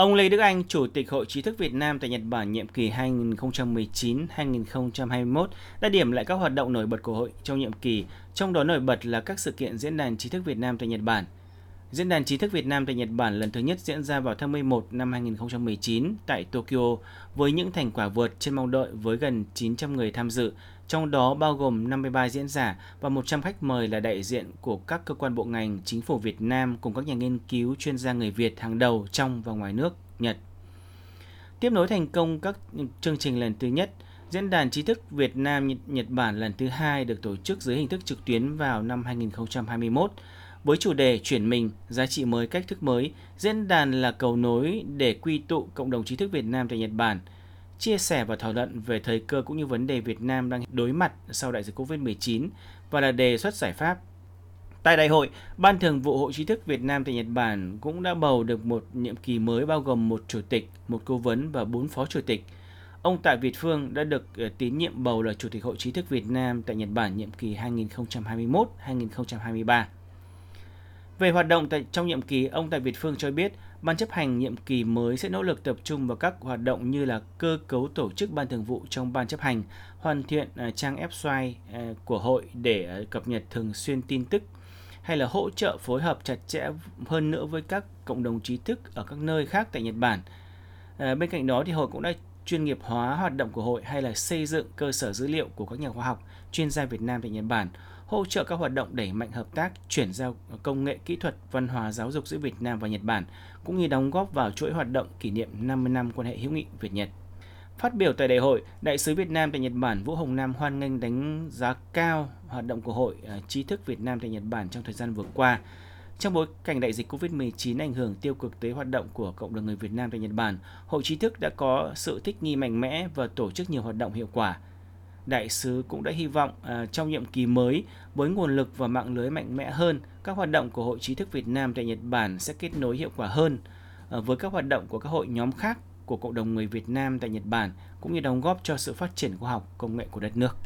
Ông Lê Đức Anh, Chủ tịch Hội trí thức Việt Nam tại Nhật Bản nhiệm kỳ 2019-2021 đã điểm lại các hoạt động nổi bật của hội trong nhiệm kỳ, trong đó nổi bật là các sự kiện Diễn đàn trí thức Việt Nam tại Nhật Bản. Diễn đàn trí thức Việt Nam tại Nhật Bản lần thứ nhất diễn ra vào tháng 11 năm 2019 tại Tokyo với những thành quả vượt trên mong đợi với gần 900 người tham dự, trong đó bao gồm 53 diễn giả và 100 khách mời là đại diện của các cơ quan bộ ngành, chính phủ Việt Nam cùng các nhà nghiên cứu chuyên gia người Việt hàng đầu trong và ngoài nước Nhật. Tiếp nối thành công các chương trình lần thứ nhất, Diễn đàn trí thức Việt Nam Nhật Bản lần thứ hai được tổ chức dưới hình thức trực tuyến vào năm 2021 với chủ đề chuyển mình, giá trị mới, cách thức mới. Diễn đàn là cầu nối để quy tụ cộng đồng trí thức Việt Nam tại Nhật Bản, chia sẻ và thảo luận về thời cơ cũng như vấn đề Việt Nam đang đối mặt sau đại dịch Covid-19 và là đề xuất giải pháp Tại đại hội, Ban Thường vụ Hội trí thức Việt Nam tại Nhật Bản cũng đã bầu được một nhiệm kỳ mới bao gồm một chủ tịch, một cố vấn và bốn phó chủ tịch. Ông Tạ Việt Phương đã được ờ, tín nhiệm bầu là Chủ tịch Hội trí thức Việt Nam tại Nhật Bản nhiệm kỳ 2021-2023. Về hoạt động tại trong nhiệm kỳ, ông tại Việt Phương cho biết Ban chấp hành nhiệm kỳ mới sẽ nỗ lực tập trung vào các hoạt động như là cơ cấu tổ chức ban thường vụ trong ban chấp hành, hoàn thiện à, trang website à, của hội để à, cập nhật thường xuyên tin tức hay là hỗ trợ phối hợp chặt chẽ hơn nữa với các cộng đồng trí thức ở các nơi khác tại Nhật Bản. Bên cạnh đó thì hội cũng đã chuyên nghiệp hóa hoạt động của hội hay là xây dựng cơ sở dữ liệu của các nhà khoa học, chuyên gia Việt Nam tại Nhật Bản, hỗ trợ các hoạt động đẩy mạnh hợp tác, chuyển giao công nghệ kỹ thuật, văn hóa giáo dục giữa Việt Nam và Nhật Bản, cũng như đóng góp vào chuỗi hoạt động kỷ niệm 50 năm quan hệ hữu nghị Việt Nhật. Phát biểu tại đại hội, Đại sứ Việt Nam tại Nhật Bản Vũ Hồng Nam hoan nghênh đánh giá cao hoạt động của Hội à, trí thức Việt Nam tại Nhật Bản trong thời gian vừa qua. Trong bối cảnh đại dịch COVID-19 ảnh hưởng tiêu cực tới hoạt động của cộng đồng người Việt Nam tại Nhật Bản, Hội trí thức đã có sự thích nghi mạnh mẽ và tổ chức nhiều hoạt động hiệu quả. Đại sứ cũng đã hy vọng uh, trong nhiệm kỳ mới, với nguồn lực và mạng lưới mạnh mẽ hơn, các hoạt động của Hội trí thức Việt Nam tại Nhật Bản sẽ kết nối hiệu quả hơn uh, với các hoạt động của các hội nhóm khác của cộng đồng người Việt Nam tại Nhật Bản cũng như đóng góp cho sự phát triển khoa học công nghệ của đất nước.